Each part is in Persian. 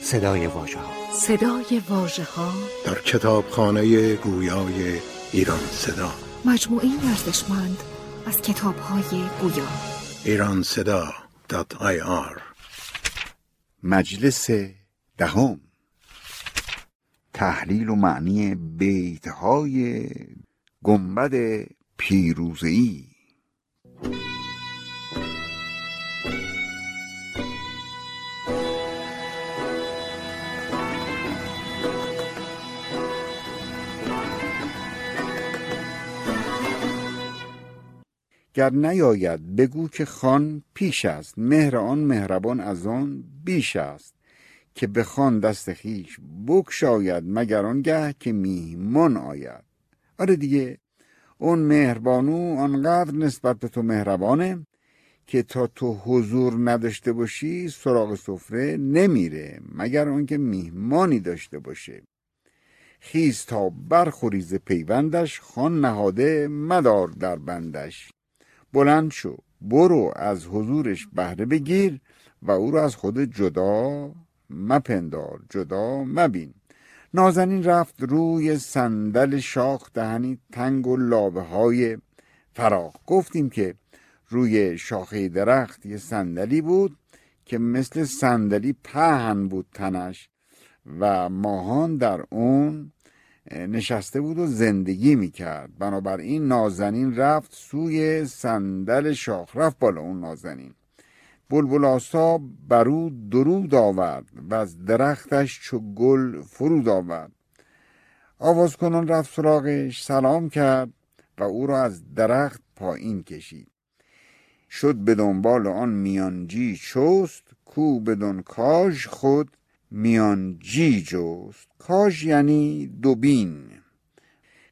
صدای واژه ها. صدای واژه ها. در کتابخانه گویای ایران صدا. مجموعه ارزشمند از کتاب های گویا. ایران صدا آر مجلس دهم. تحلیل و معنی بیت های گنبد پیروزی گر نیاید بگو که خان پیش است مهر آن مهربان از آن بیش است. که به خان دست خیش بکشاید مگر آنگه که میهمان آید. آره دیگه اون مهربانو آنقدر نسبت به تو مهربانه که تا تو حضور نداشته باشی سراغ سفره نمیره مگر آنکه میهمانی داشته باشه. خیز تا برخوریز پیوندش خان نهاده مدار در بندش. بلند شو برو از حضورش بهره بگیر و او را از خود جدا مپندار جدا مبین. نازنین رفت روی صندل شاخ دهنی تنگ و لابه های فراخ گفتیم که روی شاخه درخت یه صندلی بود که مثل صندلی پهن بود تنش و ماهان در اون نشسته بود و زندگی می‌کرد. بنابراین نازنین رفت سوی صندل شاخ رفت بالا اون نازنین. بلبل آسا برو درود آورد و از درختش چو گل فرود آورد. آواز کنان رفت سراغش سلام کرد و او را از درخت پایین کشید. شد به دنبال آن میانجی چست کو بدون کاج خود میان جی جست کاش یعنی دوبین.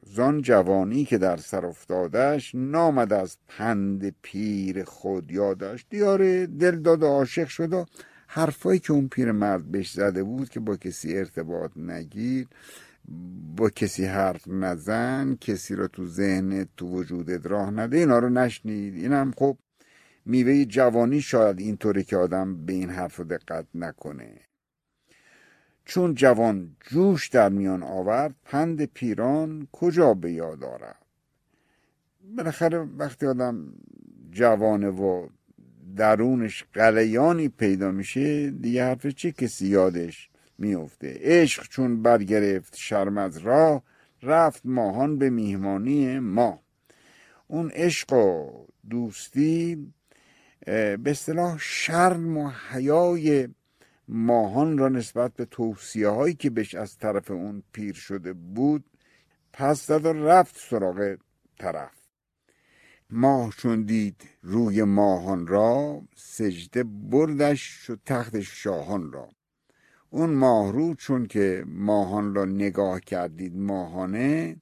زان جوانی که در سر افتادش نامد از پند پیر خود یادش. دیاره دل داد عاشق شد حرفایی که اون پیر مرد بهش زده بود که با کسی ارتباط نگیر با کسی حرف نزن کسی را تو ذهنت تو وجودت راه نده اینا رو نشنید. اینم خب میوه جوانی شاید اینطوری که آدم به این حرف دقت نکنه. چون جوان جوش در میان آورد پند پیران کجا به یاد آرد؟ بالاخره وقتی آدم جوانه و درونش قلیانی پیدا میشه دیگه حرف چه کسی یادش میفته؟ عشق چون برگرفت شرم از راه رفت ماهان به میهمانی ما. اون عشق و دوستی به اصطلاح شرم و حیای ماهان را نسبت به توصیه هایی که بهش از طرف اون پیر شده بود پس داد و رفت سراغ طرف. ماه چون دید روی ماهان را سجده بردش و تخت شاهان را. اون ماهرو چون که ماهان را نگاه کردید ماهانه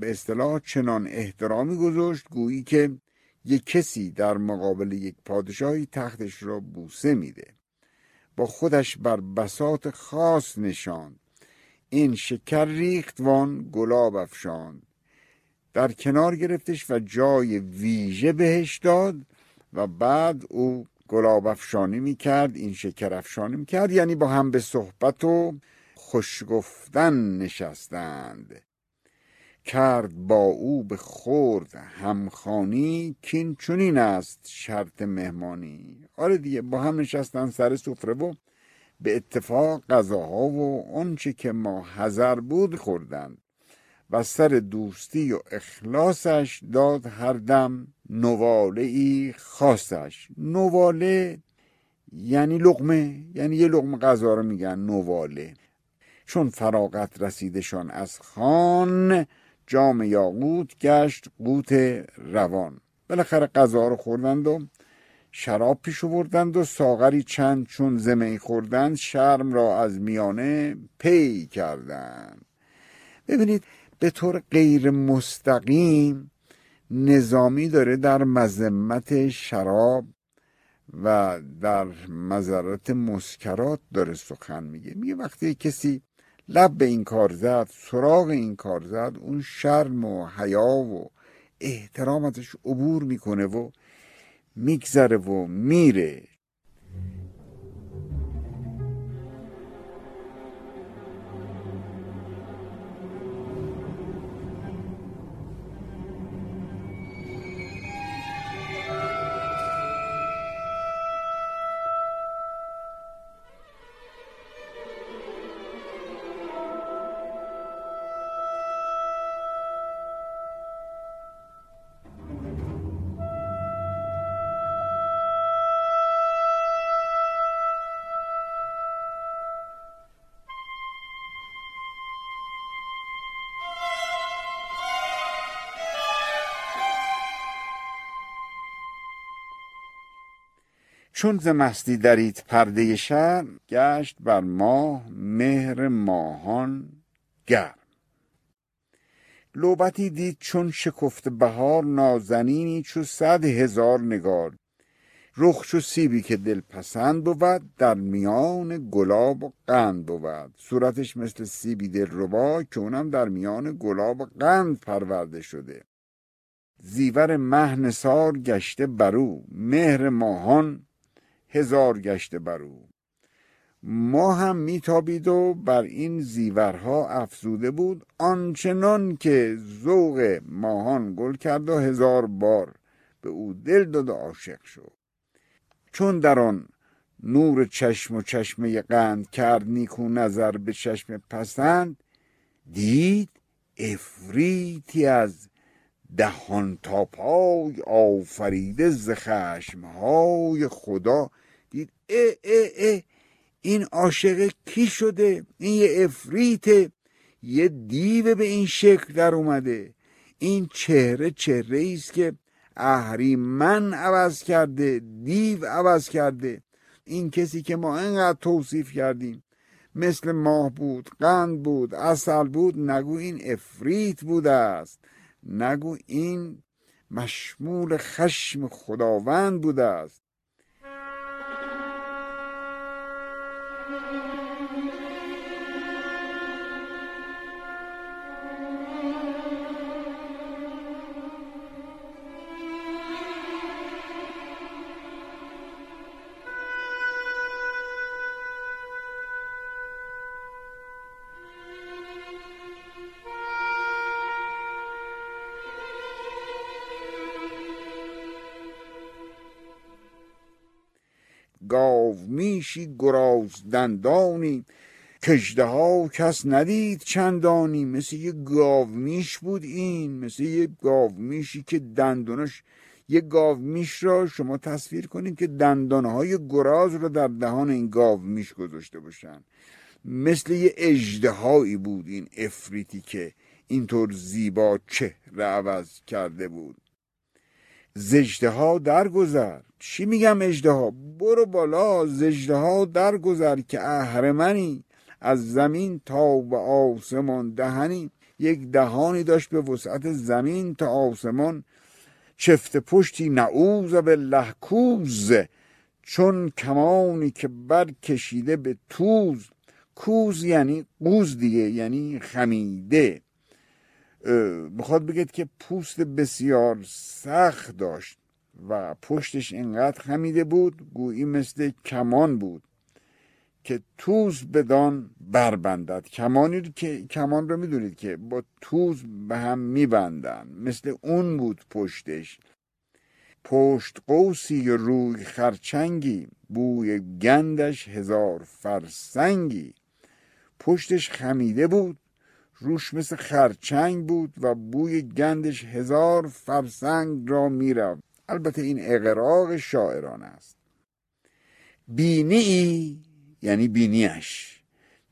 به اصطلاح چنان احترامی گذاشت گویی که یک کسی در مقابل یک پادشاهی تختش را بوسه میده. با خودش بر بسات خاص نشاند. این شکر ریخت وان گلاب افشاند. در کنار گرفتش و جای ویژه بهش داد و بعد او گلاب افشانی می‌کرد این شکر افشانی می‌کرد یعنی با هم به صحبت و خوش گفتن نشستند. کرد با او به خورد همخانی کین چونین است شرط مهمانی. آره دیگه با هم نشستن سر سفره و به اتفاق غذاها و آنچه که ما حذر بود خوردند و سر دوستی و اخلاصش داد هر دم نواله ای خاصش. نواله یعنی لغمه یعنی یه لغمه غذا رو میگن نواله. چون فراغت رسیدشان از خان جام یاقوت گشت قوت روان. بالاخره غذا رو خوردند و شراب پیش آوردند و ساغری چند چون زمی خوردند شرم را از میانه پی کردند. ببینید به طور غیر مستقیم نظامی داره در مذمت شراب و در مذرت مسکرات داره سخن میگه. میگه وقتی کسی لب به این کار زد سراغ این کار زد اون شرم و حیا و احترام ازش عبور می‌کنه و میگذره و میره. چون ز مستی درید پرده شهر گشت بر ماه مهر ماهان گرم. لوبتی دید چون شکفت بهار نازنینی چو صد هزار نگار. رخ چو سیبی که دل پسند بود در میان گلاب و قند بود. صورتش مثل سیبی دل ربا که اونم در میان گلاب و قند پرورده شده. زیور مه نثار گشته برو مهر ماهان هزار گشته برو. ما هم میتابید و بر این زیورها افزوده بود آنچنان که ذوق ماهان گل کرد و هزار بار به او دل داد و عاشق شد. چون در آن نور چشم و چشمه قند کرد نیکو نظر به چشم پسند دید افریتی از دهان تا پای آفریده ز خشمهای خدا دید. اه اه اه این عاشق کی شده؟ این یه افریته. یه دیو به این شکل در اومده. این چهره چهره است که اهریمن عوض کرده دیو عوض کرده. این کسی که ما اینقدر توصیف کردیم. مثل ماه بود قند بود اصل بود نگو این افریت بوده است. نگو این مشمول خشم خداوند بوده است. میشی گراز دندانی کشده ها کس ندید چندانی. مثل یه گاو میش بود این مثل یه گاو میشی که دندونش یه گاو میش را شما تصویر کنید که دندانهای گراز رو در دهان این گاو میش گذاشته باشن مثل یه اجدهایی بود این افریتی که اینطور زیبا چهره عوض کرده بود. زجده ها درگذر. چی میگم اجده برو بالا زجده ها درگذر که اهرمنی. از زمین تا به آسمان دهنی. یک دهانی داشت به وسعت زمین تا آسمان. چفت پشتی نعوذ بالله کوز. چون کمانی که بر کشیده به توز. کوز یعنی قوز دیگه یعنی خمیده. می‌خواد بگید که پوست بسیار سخت داشت. و پشتش اینقدر خمیده بود گویی مثل کمان بود که توز بدان بربندد کمانی رو که کمان رو می‌دونید که با توز به هم میبندن. مثل اون بود پشتش. پشت قوسی روی خرچنگی بوی گندش هزار فرسنگی. پشتش خمیده بود روش مثل خرچنگ بود و بوی گندش هزار فرسنگ را می‌رفت. البته این اقراق شاعران است. بینی ای یعنی بینیش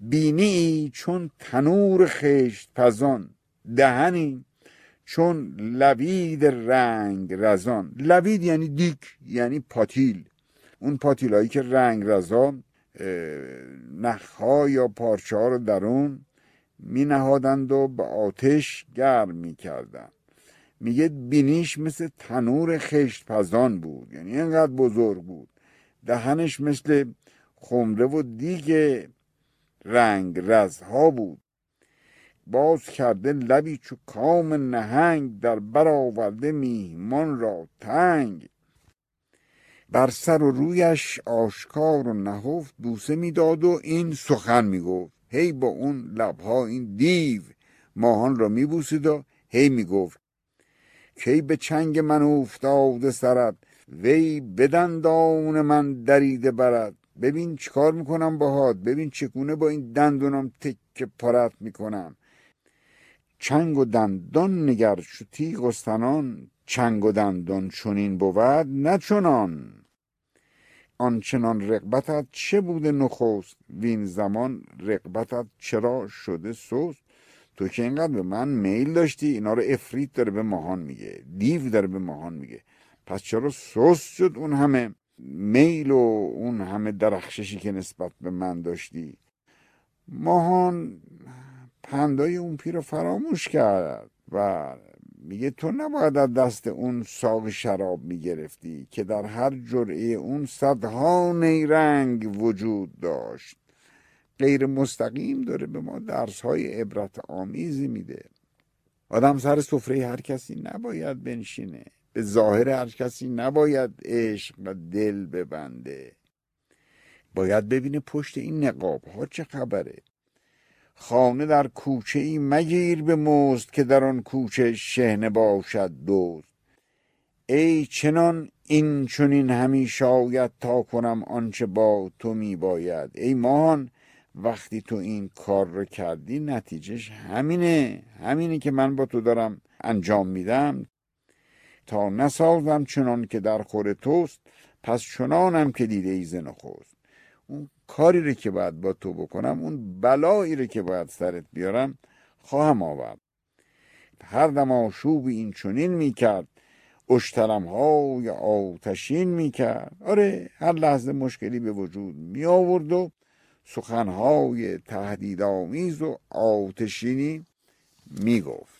بینی ای چون تنور خشت پزان دهنی چون لوید رنگ رزان. لوید یعنی دیک یعنی پاتیل. اون پاتیل هایی که رنگ رزا نخها یا پارچه ها رو درون می نهادند و به آتش گرم می کردند میگه بینیش مثل تنور خشت پزان بود. یعنی اینقدر بزرگ بود. دهنش مثل خمره و دیگ رنگ رزها بود. باز کرده لبی چو کام نهنگ در برآورده میهمان را تنگ. بر سر و رویش آشکار و نهفت بوسه می‌داد و این سخن می‌گفت. هی با اون لبها این دیو ماهان را میبوسید و هی می‌گفت کی به چنگ من افتاده سرد؟ وی بدندان من دریده برد. ببین چیکار می‌کنم باهات ببین چگونه با این دندونم تکه پرت می‌کنم. چنگ و دندان نگر چو تیغ و سنان چنگ و دندان چنین بود نه چنان. آنچنان رقبتت چه بوده نخست؟ وین زمان رقبتت چرا شده سست؟ تو که اینقدر به من میل داشتی اینا رو افریت داره به ماهان میگه دیو داره به ماهان میگه. پس چرا سست شد اون همه میل و اون همه درخششی که نسبت به من داشتی؟ ماهان پندای اون پیر رو فراموش کرد و میگه تو نباید از دست اون ساق شراب می‌گرفتی که در هر جرعه اون صدها نیرنگ وجود داشت. غیر مستقیم داره به ما درس های عبرت آمیزی میده. آدم سر سفره هر کسی نباید بنشینه. به ظاهر هر کسی نباید عشق و دل ببنده. باید ببینه پشت این نقاب ها چه خبره. خانه در کوچه ای مگیر به مزد که در آن کوچه شهنه باشد دوست ای چنان این چنین همی شاید تا کنم آنچه با تو می باید ای ماهان وقتی تو این کار رو کردی نتیجهش همینه. همینه که من با تو دارم انجام میدم. تا نسازم چنان که در خور توست پس چنانم که دیده ای نخوست اون کاری رو که باید با تو بکنم اون بلایی رو که باید سرت بیارم خواهم آورد. هر دم آشوب این چنین می‌کرد. اشترم های آتشین می‌کرد. آره هر لحظه مشکلی به وجود می آورد و سخنهای تهدیدآمیز و آتشینی می‌گفت.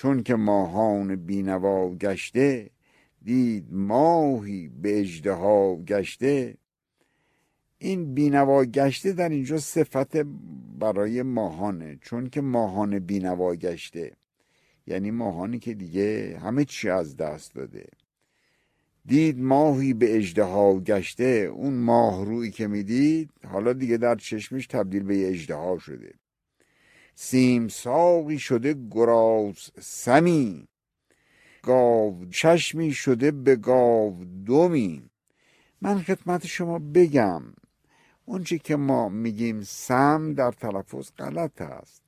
چون که ماهان بینوا گشته دید ماهی به اجدها گشته. این بینوا گشته در اینجا صفت برای ماهانه چون که ماهان بینوا گشته. یعنی ماهانی که دیگه همه چی از دست داده. دید ماهی به اجدها گشته اون ماه روی که می‌دید حالا دیگه در چشمش تبدیل به اجدها شده. سیم ساقی شده گراز سمی گاو چشمی شده به گاو دومی. من خدمت شما بگم اونچه که ما میگیم سم در تلفظ غلط است.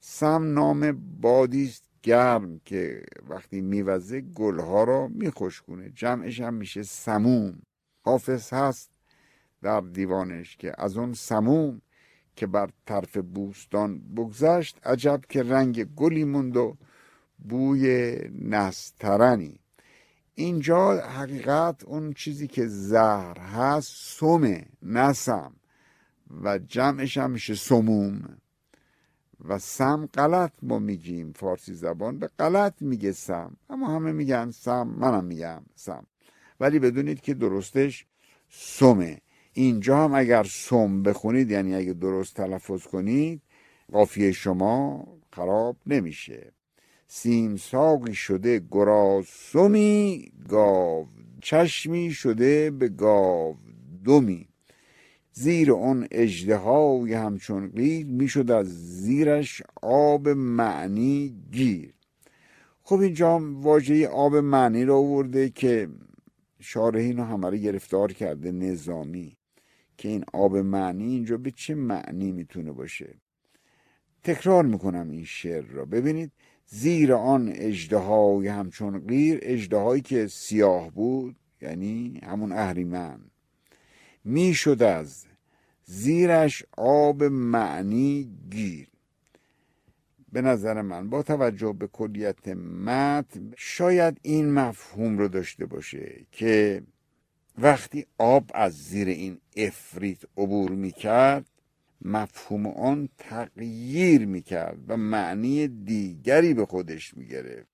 سم نام بادی است گرم که وقتی میوزه گلها را میخشکونه. جمعش هم میشه سموم. حافظ هست در دیوانش که از اون سموم که بر طرف بوستان بگذشت عجب که رنگ گلی موند و بوی نسترنی. اینجا حقیقت اون چیزی که زهر هست سمه نسم و جمعش هم میشه سموم. و سم غلط ما میگیم فارسی زبان. به غلط میگه سم. اما همه میگن سم منم میگم سم. ولی بدونید که درستش سمه. اینجا هم اگر سم بخونید یعنی اگه درست تلفظ کنید قافیه شما خراب نمیشه. سیم ساقی شده گراز سمی گاو چشمی شده به گاو دومی. زیر اون اجده همچون قیر می‌شد از زیرش آب معنی گیر. خب اینجا واژه آب معنی رو آورده که شارحین رو همه گرفتار کرده نظامی. که این آب معنی اینجا به چه معنی می‌تونه باشه. تکرار می‌کنم این شعر را. ببینید زیر آن اجده همچون غیر اجده که سیاه بود یعنی همون اهریمن می‌شد از زیرش آب معنی گیر. به نظر من با توجه به کلیت متن شاید این مفهوم رو داشته باشه که وقتی آب از زیر این افریت عبور می‌کرد مفهوم آن تغییر می‌کرد و معنی دیگری به خودش می‌گرفت.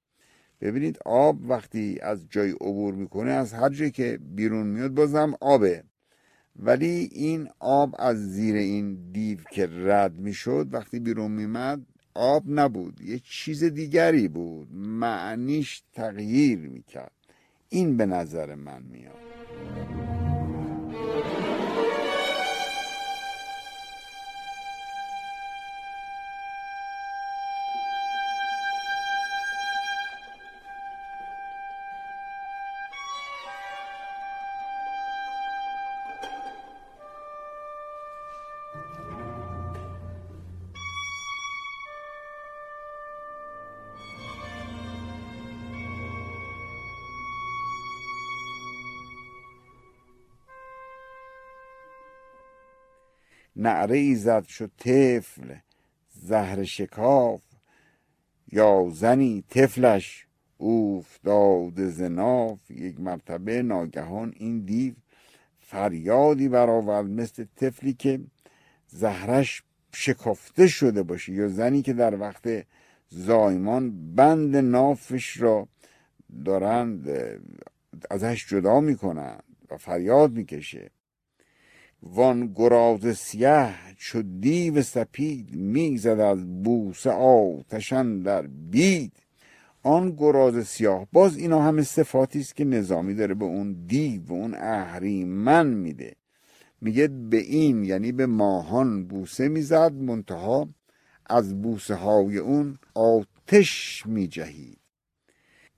ببینید آب وقتی از جای عبور می‌کنه از هر جایی که بیرون میاد بازم آبه. ولی این آب از زیر این دیو که رد می‌شد وقتی بیرون میمد آب نبود. یه چیز دیگری بود. معنیش تغییر می‌کرد. این به نظر من میاد. Thank you. نعره ای زد شد طفل زهر شکاف یا زنی طفلش اوفتاده زناف. یک مرتبه ناگهان این دیو فریادی برآورد مثل طفلی که زهرش شکافته شده باشه یا زنی که در وقت زایمان بند نافش را دارند ازش جدا می‌کنند و فریاد می‌کشه. وان گراز سیه چو دیو سپید می‌زد از بوسه آتشن در بید. آن گراز سیاه باز اینا همه صفاتی است که نظامی داره به اون دیو و اون اهریمن میده. میگه به این یعنی به ماهان بوسه می‌زد منتها از بوسه های اون آتش میجهید.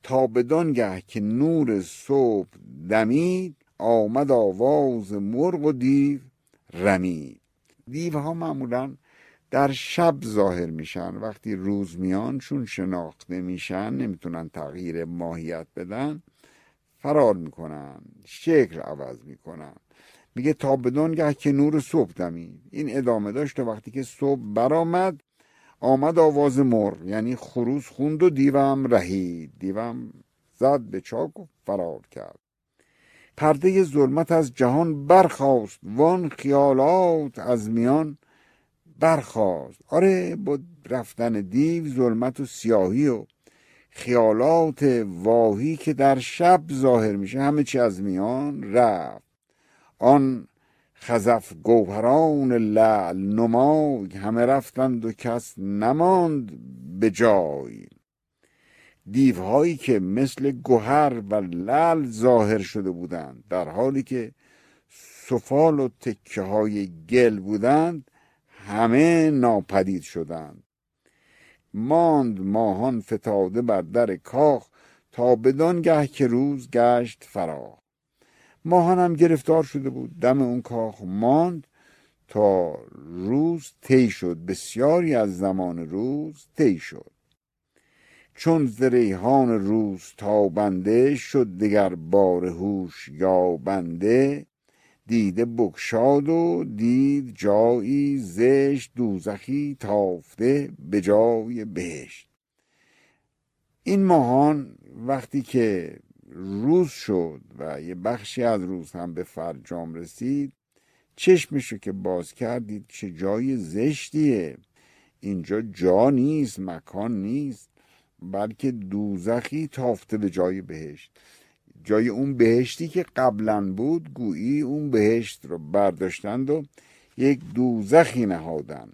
تا بدانگه که نور صبح دمید آمد آواز مرغ و دیو رمید. دیوها معمولا در شب ظاهر میشن. وقتی روز میان چون شناخته میشن نمی‌تونن تغییر ماهیت بدن فرار می‌کنن شکل عوض می‌کنن. میگه تا بدانگه که نور صبح دمید. این ادامه داشت تا وقتی که صبح برآمد آمد آواز مرغ. یعنی خروس خوند و دیوم رهید. دیوم زد به چاک و فرار کرد. پرده ظلمت از جهان برخاست وان خیالات از میان برخاست. آره با رفتن دیو ظلمت و سیاهی و خیالات واهی که در شب ظاهر میشه همه چی از میان رفت. آن خزف گوهران لعل نمای همه رفتند و کس نماند به جای. دیوهایی که مثل گوهر و لعل ظاهر شده بودند در حالی که سفال و تکه های گل بودند همه ناپدید شدند. ماند ماهان فتاده بر در کاخ تا بدانگه که روز گشت فراخ. ماهان هم گرفتار شده بود دم اون کاخ ماند تا روز طی شد. بسیاری از زمان روز طی شد. چون ز ریحان روز تابنده شد دگر بار هوش یا بنده دیده بگشاد و دید جایی زشت دوزخی تافته به جای بهشت. این ماهان وقتی که روز شد و یه بخشی از روز هم به فرجام رسید چشمشو که باز کردید چه جای زشتیه. اینجا جا نیست مکان نیست. بلکه دوزخی تافته به جای بهشت. جای اون بهشتی که قبلا بود گویی اون بهشت رو برداشتند و یک دوزخی نهادن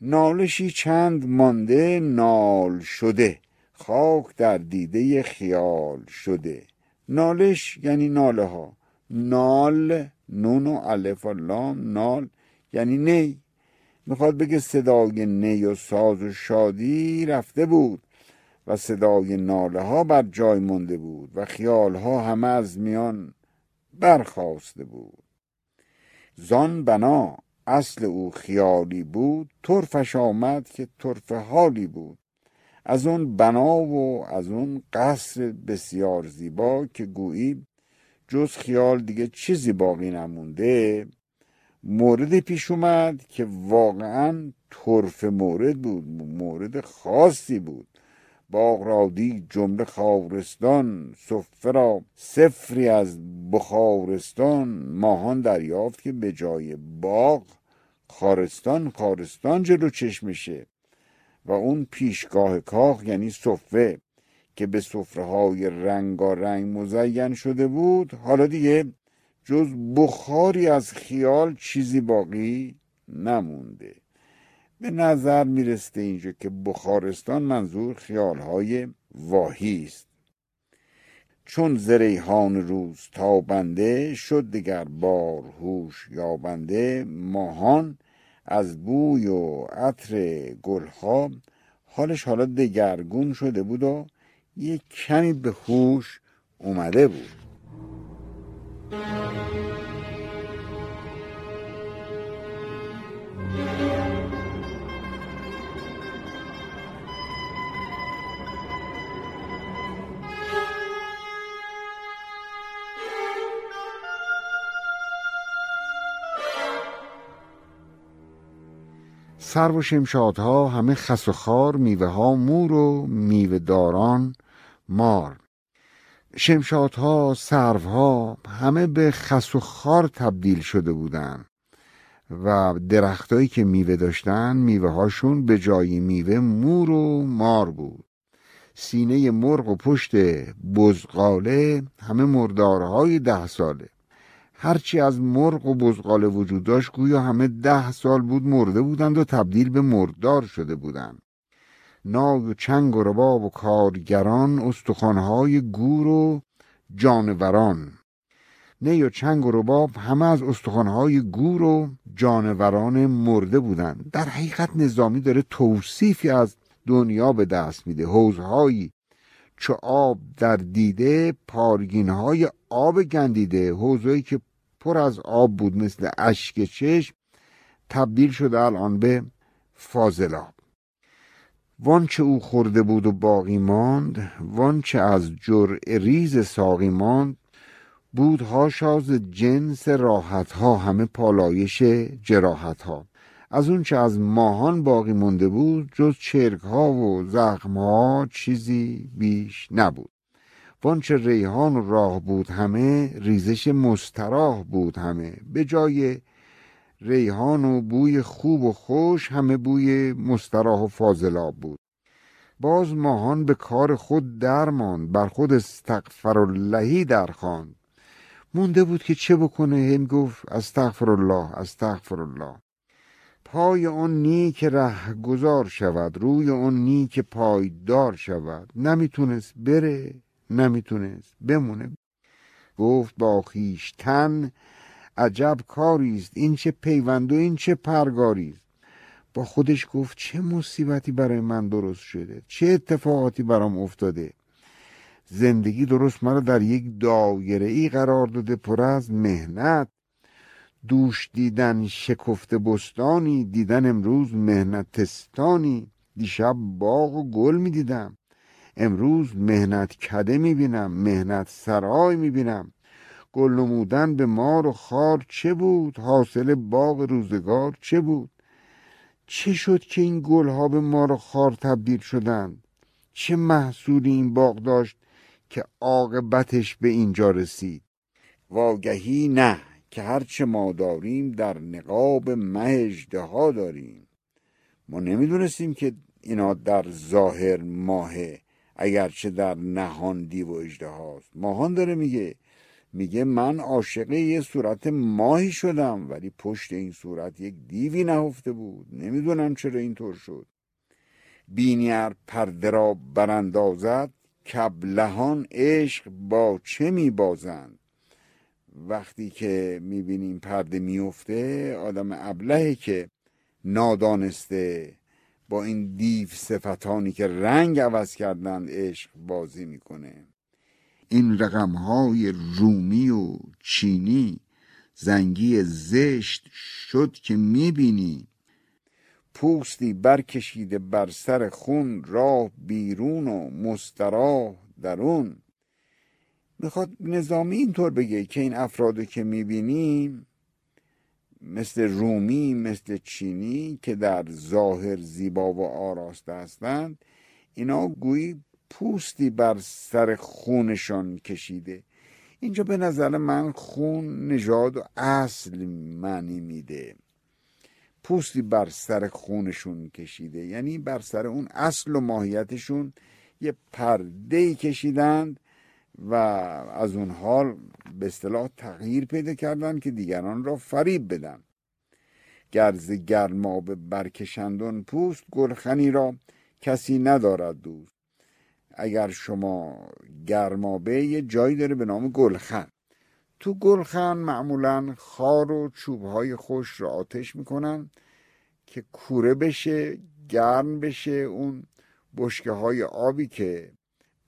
نالشی چند مانده نال شده. خاک در دیده خیال شده. نالش یعنی ناله ها. نال نون و الف و لام نال یعنی نی. می‌خواد بگه صدای نی و ساز و شادی رفته بود و صدای ناله ها بر جای مونده بود و خیال ها همه از میان برخواسته بود. زان بنا اصل او خیالی بود طرفش آمد که طرف حالی بود. از اون بنا و از اون قصر بسیار زیبا که گویی جز خیال دیگه چیزی باقی نمونده. مورد پیش اومد که واقعا طرف مورد بود مورد خاصی بود. باغ را دید جمله خاورستان صفه را سفری از بخارستان ماهان دریافت که به جای باغ خارستان خارستان جلو چشمشه. و اون پیشگاه کاخ یعنی صفه که به صفره های رنگارنگ مزین شده بود حالا دیگه جز بخاری از خیال چیزی باقی نمونده. به نظر میرسته اینجا که بخارستان منظور خیالهای واهی است. چون زریحان روز تابنده شد دگر بار هوش یابنده ماهان از بوی و عطر گلها. حالش حالا دگرگون شده بود و یک کمی به هوش اومده بود. سر و شمشادها همه خس و خار میوه ها مور و میوه داران مار. شمشادها سروها همه به خس و خار تبدیل شده بودند و درختایی که میوه داشتن میوه هاشون به جای میوه مور و مار بود. سینه مرغ و پشت بزغاله همه مردارهای ده ساله. هرچی از مرغ و بزغاله وجود داشت گویا همه ده سال بود مرده بودند و تبدیل به مردار شده بودند. نای و چنگ و رباب و کارگران استخوانهای گور و جانوران. نی و چنگ و رباب همه از استخوانهای گور و جانوران مرده بودند. در حقیقت نظامی داره توصیفی از دنیا به دست میده. حوزهایی چو آب در دیده پارگینهای آب گندیده. حوزهایی که پر از آب بود مثل اشک چشم تبدیل شده الان به فاضلاب. وانچه او خورده بود و باقی ماند وانچه از جرع ریز ساقی ماند بود هاشاز جنس راحت ها همه پالایش جراحت ها از اون چه از ماهان باقی مونده بود جز چرک ها و زخم ها چیزی بیش نبود. وانچه ریحان و راه بود همه ریزش مستراح بود همه. به جای ریحان و بوی خوب و خوش همه بوی مستراح و فاضلاب بود. باز ماهان به کار خود درماند بر خود استغفر اللهی درخواند مونده بود که چه بکنه؟ هم گفت استغفر الله استغفر الله پای آن نیک ره گذار شود روی آن نیک پایدار شود. نمی‌تونست بره نمی‌تونست بمونه. گفت با خویشتن عجب کاریست. این چه پیوند و این چه پرگاریست با خودش گفت چه مصیبتی برای من درست شده. چه اتفاقاتی برام افتاده. زندگی درست مرا در یک دایره ای قرار داده پر از مهنت. دوش دیدن شکفته بستانی دیدن امروز مهنت تستانی. دیشب باغ و گل می دیدم امروز مهنت کده می بینم مهنت سرای می بینم گل نمودن به مار و خار چه بود؟ حاصل باغ روزگار چه بود؟ چه شد که این گلها به مار و خار تبدیل شدند؟ چه محصولی این باغ داشت که عاقبتش به اینجا رسید؟ واگهی نه که هرچه ما داریم در نقاب مهجده ها داریم. ما نمی‌دونستیم که اینا در ظاهر ماهه اگرچه در نهان دیو و اجده هاست ماهان داره میگه میگه من عاشق یه صورت ماهی شدم ولی پشت این صورت یک دیوی نهفته بود. نمی‌دونم چرا اینطور شد. بینیر پرده را براندازد کبلهان عشق با چه میبازند؟ وقتی که می‌بینیم پرده میفته آدم ابلهی که نادانسته با این دیو صفتانی که رنگ عوض کردن عشق بازی می‌کنه. این رقم های رومی و چینی زنگی زشت شد که می‌بینی. پوستی برکشیده بر سر خون راه بیرون و مستراح درون. می‌خواد نظامی اینطور بگه که این افرادو که می‌بینیم مثل رومی مثل چینی که در ظاهر زیبا و آراسته هستند اینا گویی پوستی بر سر خونشان کشیده. اینجا به نظر من خون نژاد و اصل معنی میده. پوستی بر سر خونشون کشیده. یعنی بر سر اون اصل و ماهیتشون یه پرده کشیدند و از اون حال به اصطلاح تغییر پیدا کردن که دیگران را فریب بدن. گرز گرمابه برکشندون پوست گلخنی را کسی ندارد دوست. اگر شما گرمابه یه جایی داره به نام گلخن. تو گلخن معمولا خار و چوبهای خوش را آتش می‌کنن که کوره بشه گرم بشه. اون بشکه های آبی که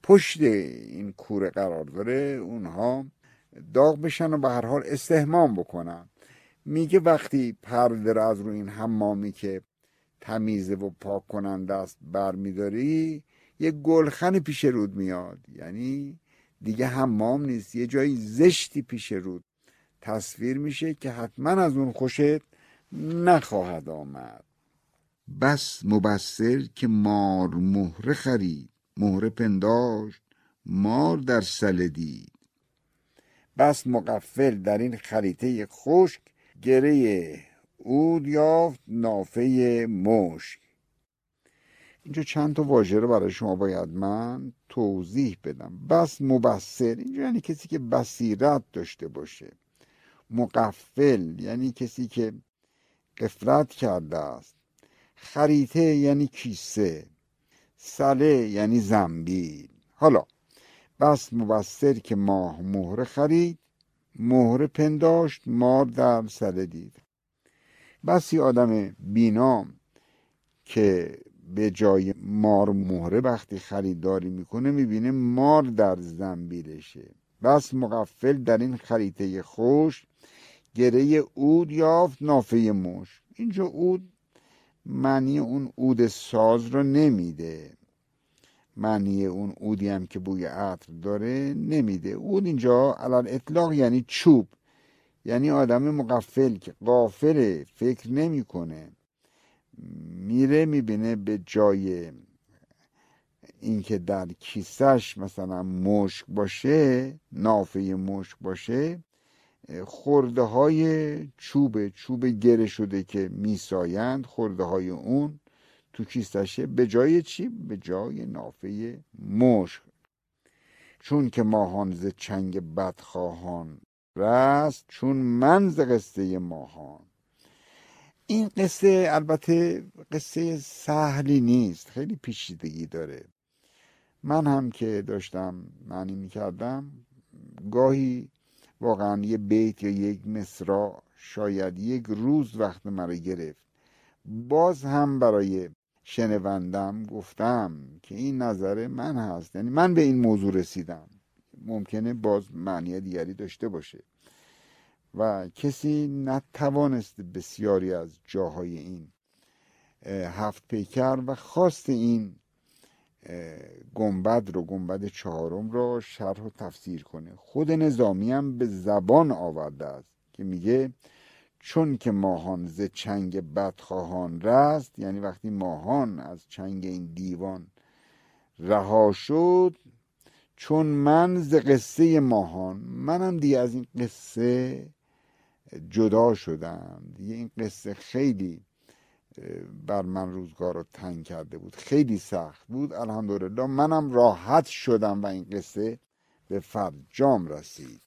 پشت این کوره قرار داره اونها داغ بشن و به هر حال استهمام بکنن. میگه وقتی پرده را از روی این حمامی که تمیزه و پاک کننده است برمیداری یه گلخن پیش رود میاد. یعنی دیگه حمام نیست یه جایی زشتی پیش رود. تصویر میشه که حتما از اون خوشت نخواهد آمد. بس مبصر که مار مهره خرید مهره پنداشت مار در سله دید. بس مقفل در این خریطه خشک گره اود یافت نافه مشک. اینجا چند تا واژه رو برای شما باید من توضیح بدم. بس مبصر اینجا یعنی کسی که بصیرت داشته باشه. مقفل یعنی کسی که قفلت کرده است. خریطه یعنی کیسه. سله یعنی زنبیل. حالا بس مبصر که ماه مهره خرید مهره پنداشت مار در سله دید. بسی آدم بینام که به جای مار مهره وقتی خریداری می‌کنه می‌بینه مار در زنبیلشه. بس مقفل در این خریطه خوش گره اود یافت نافه مش اینجا اود معنی اون اود ساز رو نمیده. معنی اون اودی هم که بوی عطر داره نمیده. اود اینجا علال اطلاق یعنی چوب. یعنی آدم مقفل که قافل فکر نمی‌کنه. میره می‌بینه به جای اینکه در کیسش مثلا مشک باشه نافه مشک باشه خورده های چوب چوب گره شده که میسایند خورده های اون تو کیسشه به جای چی؟ به جای نافه مشک. چون که ماهان ز چنگ بدخواهان رست چون من ز قصه ماهان. این قصه البته قصه سهلی نیست خیلی پیچیدگی داره. من هم که داشتم معنی می‌کردم گاهی واقعا یه بیت یا یک مصرا شاید یک روز وقت مرا گرفت. باز هم برای شنوندم گفتم که این نظر من هست. یعنی من به این موضوع رسیدم. ممکنه باز معنی دیگری داشته باشه. و کسی نتوانست بسیاری از جاهای این هفت پیکر و خواست این گنبد رو گنبد چهارم رو شرح و تفسیر کنه. خود نظامی هم به زبان آورده است که میگه چون که ماهان ز چنگ بدخواهان رست یعنی وقتی ماهان از چنگ این دیوان رها شد چون من ز قصه ماهان منم دیگه از این قصه جدا شدم. دیگه این قصه خیلی بر من روزگار رو تنگ کرده بود. خیلی سخت بود. الحمدلله منم راحت شدم و این قصه به فرجام رسید.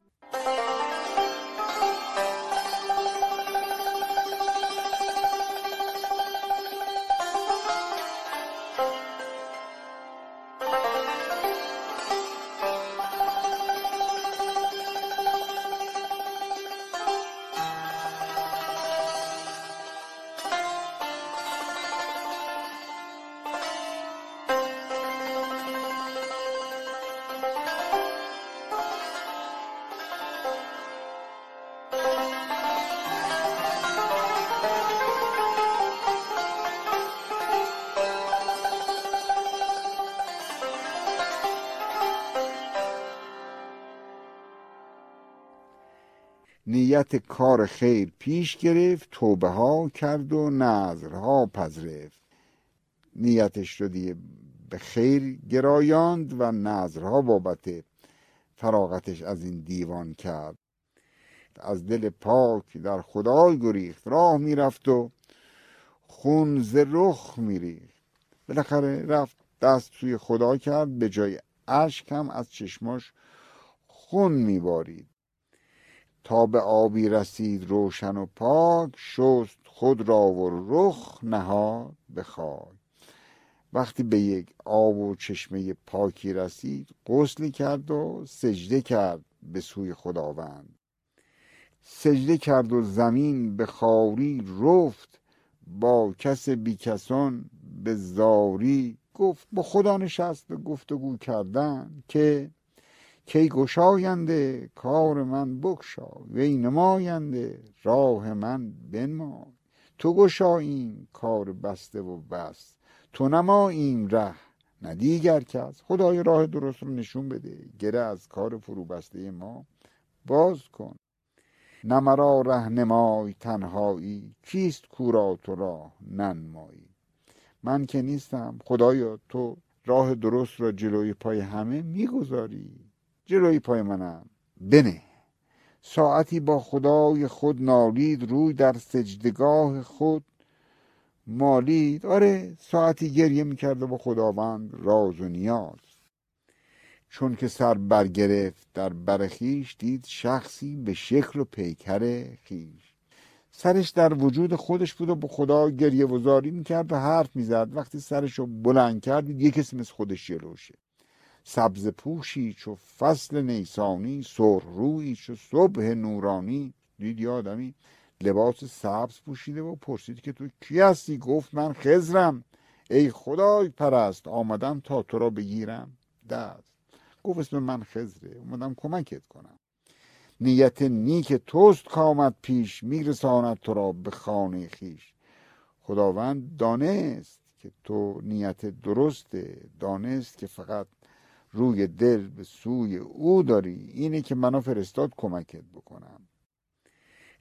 نیت کار خیر پیش گرفت توبه ها کرد و نظرها پذرفت نیتش رو دیگه به خیر گرایاند و نظرها بابت فراغتش از این دیوان کرد. از دل پاک در خدای گریخت راه می‌رفت و خون ز رخ میریخت. بالاخره رفت دست توی خدا کرد به جای اشک هم از چشماش خون میبارید. تا به آبی رسید روشن و پاک شست خود را و رخ نهاد به خاک. وقتی به یک آب و چشمه پاکی رسید غسلی کرد و سجده کرد به سوی خداوند. سجده کرد و زمین به خاری رفت. با کس بیکسان به زاری گفت. با خدا نشست به گفتگو کردن که کی گشاینده کار من بگشا وی نماینده راه من بنما تو گشاییم کار بسته و بس تو نماییم ره نه دیگر کس. خدای راه درست رو نشون بده گره از کار فرو بسته ما. باز کن. نه مرا ره نمای تنهایی کیست کورا تو راه ننمایی؟ من که نیستم خدایا تو راه درست را جلوی پای همه می‌گذاری. جلوی پای منم. بنه. ساعتی با خدای خود نالید روی در سجدگاه خود مالید. آره ساعتی گریه می‌کرد و با خداوند راز و نیاز. چون که سر برگرفت در برخیش دید شخصی به شکل و پیکر خیش. سرش در وجود خودش بود و با خدا گریه وزاری می‌کرد و حرف می‌زد. وقتی سرش رو بلند کرد دید یه کسی مثل خودش جلوشه. سبز پوشی چو فصل نیسانی سرخ رویی چو صبح نورانی. دید یه آدمی؟ لباس سبز پوشیده و پرسید که تو کی هستی؟ گفت من خزرم ای خدای پرست آمدم تا تو را بگیرم. دست. گفت اسم من خزره اومدم کمکت کنم. نیت نیک توست کامد پیش میرساند تو را به خانه خیش خداوند دانست که تو نیت درسته دانست که فقط روی دل به سوی او داری اینه که منو فرستاد کمکت بکنم.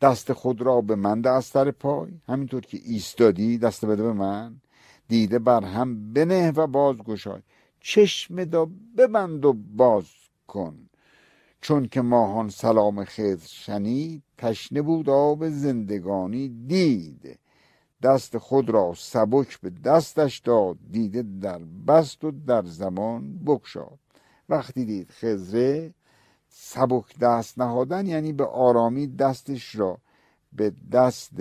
دست خود را به من از سر پای همینطور که ایستادی دست بده به من. دیده بر هم بنه و باز گشای. چشم دا ببند و باز کن. چون که ماهان سلام خضر شنید تشنه بود آب زندگانی دید. دست خود را سبک به دستش داد دیده در بست و در زمان بکشاد وقتی دید خزره سبک دست نهادن یعنی به آرامی دستش را به دست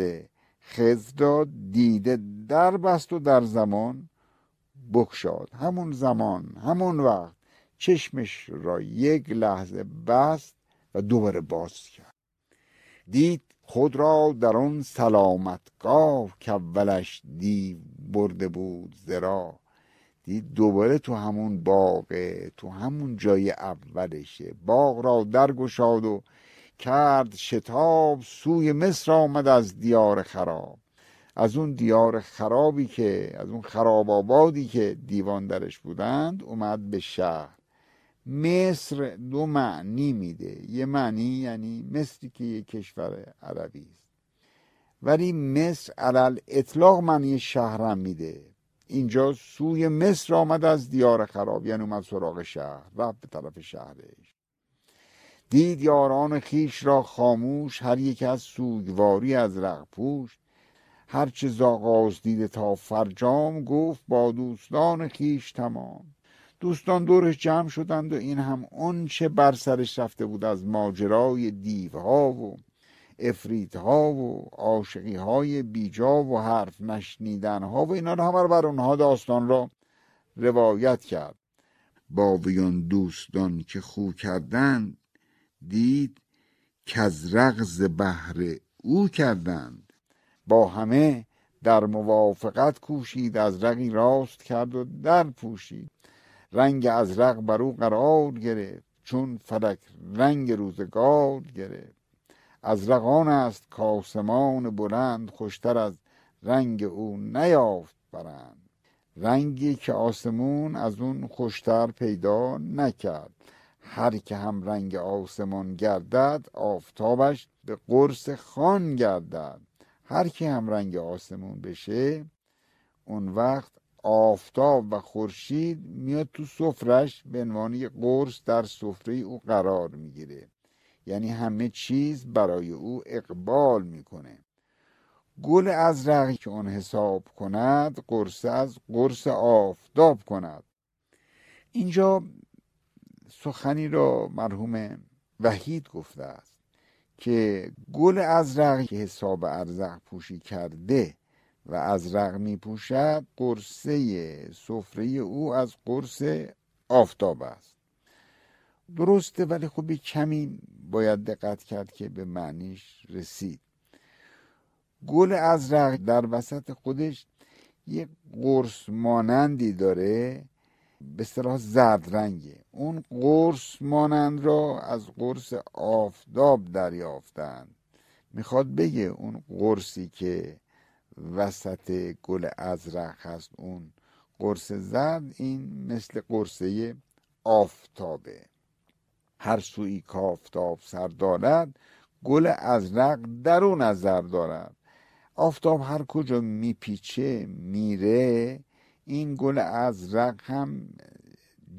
خز داد دیده در بست و در زمان بکشاد همون زمان همون وقت چشمش را یک لحظه بست و دوباره باز کرد. دید خود را در آن سلامتگاه که اولش دیو برده بود زرا. دید دوباره تو همون باغه تو همون جای اولشه. باغ را درگشاد و کرد شتاب سوی مصر آمد از دیار خراب. از اون دیار خرابی که از اون خراب آبادی که دیوان درش بودند اومد به شهر. مصر دو معنی میده. یه معنی یعنی مصری که یه کشور عربی است. ولی مصر علل اطلاق معنی شهرم میده. اینجا سوی مصر آمد از دیار خراب یعنی اومد سراغ شهر رفت به طرف شهرش. دید یاران خیش را خاموش هر یک از سوگواری از رق پوش. هرچه زاغاز دیده تا فرجام گفت با دوستان خیش تمام. دوستان دورش جمع شدند و این هم اون چه بر سرش رفته بود از ماجرای دیوها و افریت ها و عاشقی های بیجا و حرف نشنیدن ها و اینا رو همه بر اونها داستان را روایت کرد. با ویان دوستان که خو کردند دید که از رغز بهر او کردند. با همه در موافقت کوشید از رقی راست کرد و در پوشید. رنگ از رق بر او قرار گرفت چون فلک رنگ روزگار گرفت. از رقان است کاسمان بلند خوشتر از رنگ او نیافت برند. رنگی که آسمون از اون خوشتر پیدا نکرد. هر که هم رنگ آسمان گردد آفتابش به قرص خان گردد. هر که هم رنگ آسمون بشه اون وقت آفتاب و خورشید میاد تو سفرش به عنوان قرص در سفره او قرار می‌گیره. یعنی همه چیز برای او اقبال می‌کنه. گل ازرقی که اون حساب کند قرص از قرص آفتاب کند. اینجا سخنی را مرحوم وحید گفته است که گل ازرق که حساب ارزق پوشی کرده و ازرق می پوشد قرصه سفره او از قرص آفتاب است. درسته ولی خب کمی باید دقت کرد که به معنیش رسید. گل ازرق در وسط خودش یه قرص مانندی داره به صلاح زرد رنگه. اون قرص مانند را از قرص آفتاب دریافتند می‌خواد بگه اون قرصی که وسط گل ازرق هست اون قرص زرد این مثل قرصه آفتابه. هر سوی کافتاب سر دارد گل ازرق درون نظر دارد. آفتاب هر کجا میپیچه میره این گل ازرق هم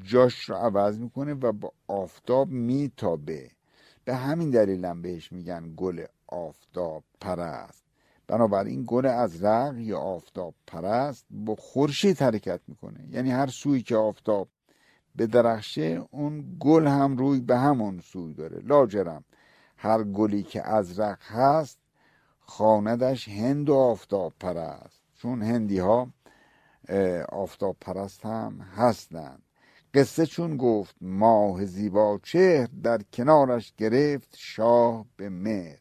جاش رو عوض می‌کنه و با آفتاب میتابه. به همین دلیل هم بهش میگن گل آفتاب پرست. بنابراین گل ازرق یا آفتاب پرست با خورشید حرکت می‌کنه. یعنی هر سوی که آفتاب به درخشه اون گل هم روی به همون سوی داره. لاجرم هر گلی که ازرق هست خاندش هند و آفتاب پرست چون هندی ها آفتاب پرست هم هستند. قصه چون گفت ماه زیبا چهر در کنارش گرفت شاه به مهر.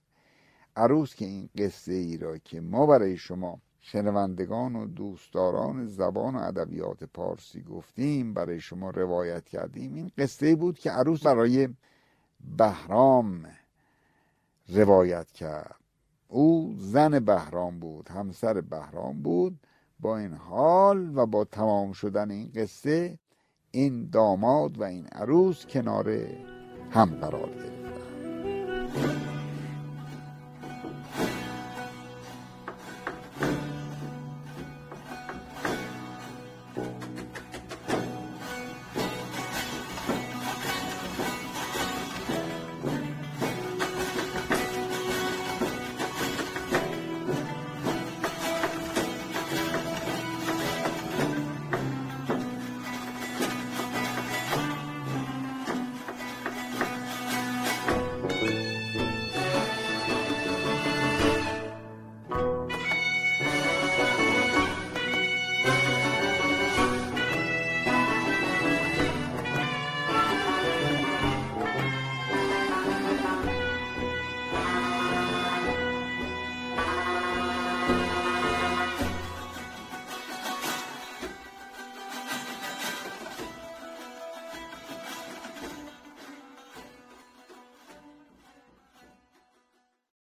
عروس که این قصه ای را که ما برای شما شنوندگان و دوستداران زبان و ادبیات پارسی گفتیم برای شما روایت کردیم. این قصه بود که عروس برای بهرام روایت کرد. او زن بهرام بود همسر بهرام بود. با این حال و با تمام شدن این قصه این داماد و این عروس کنار هم قرار گرفتن.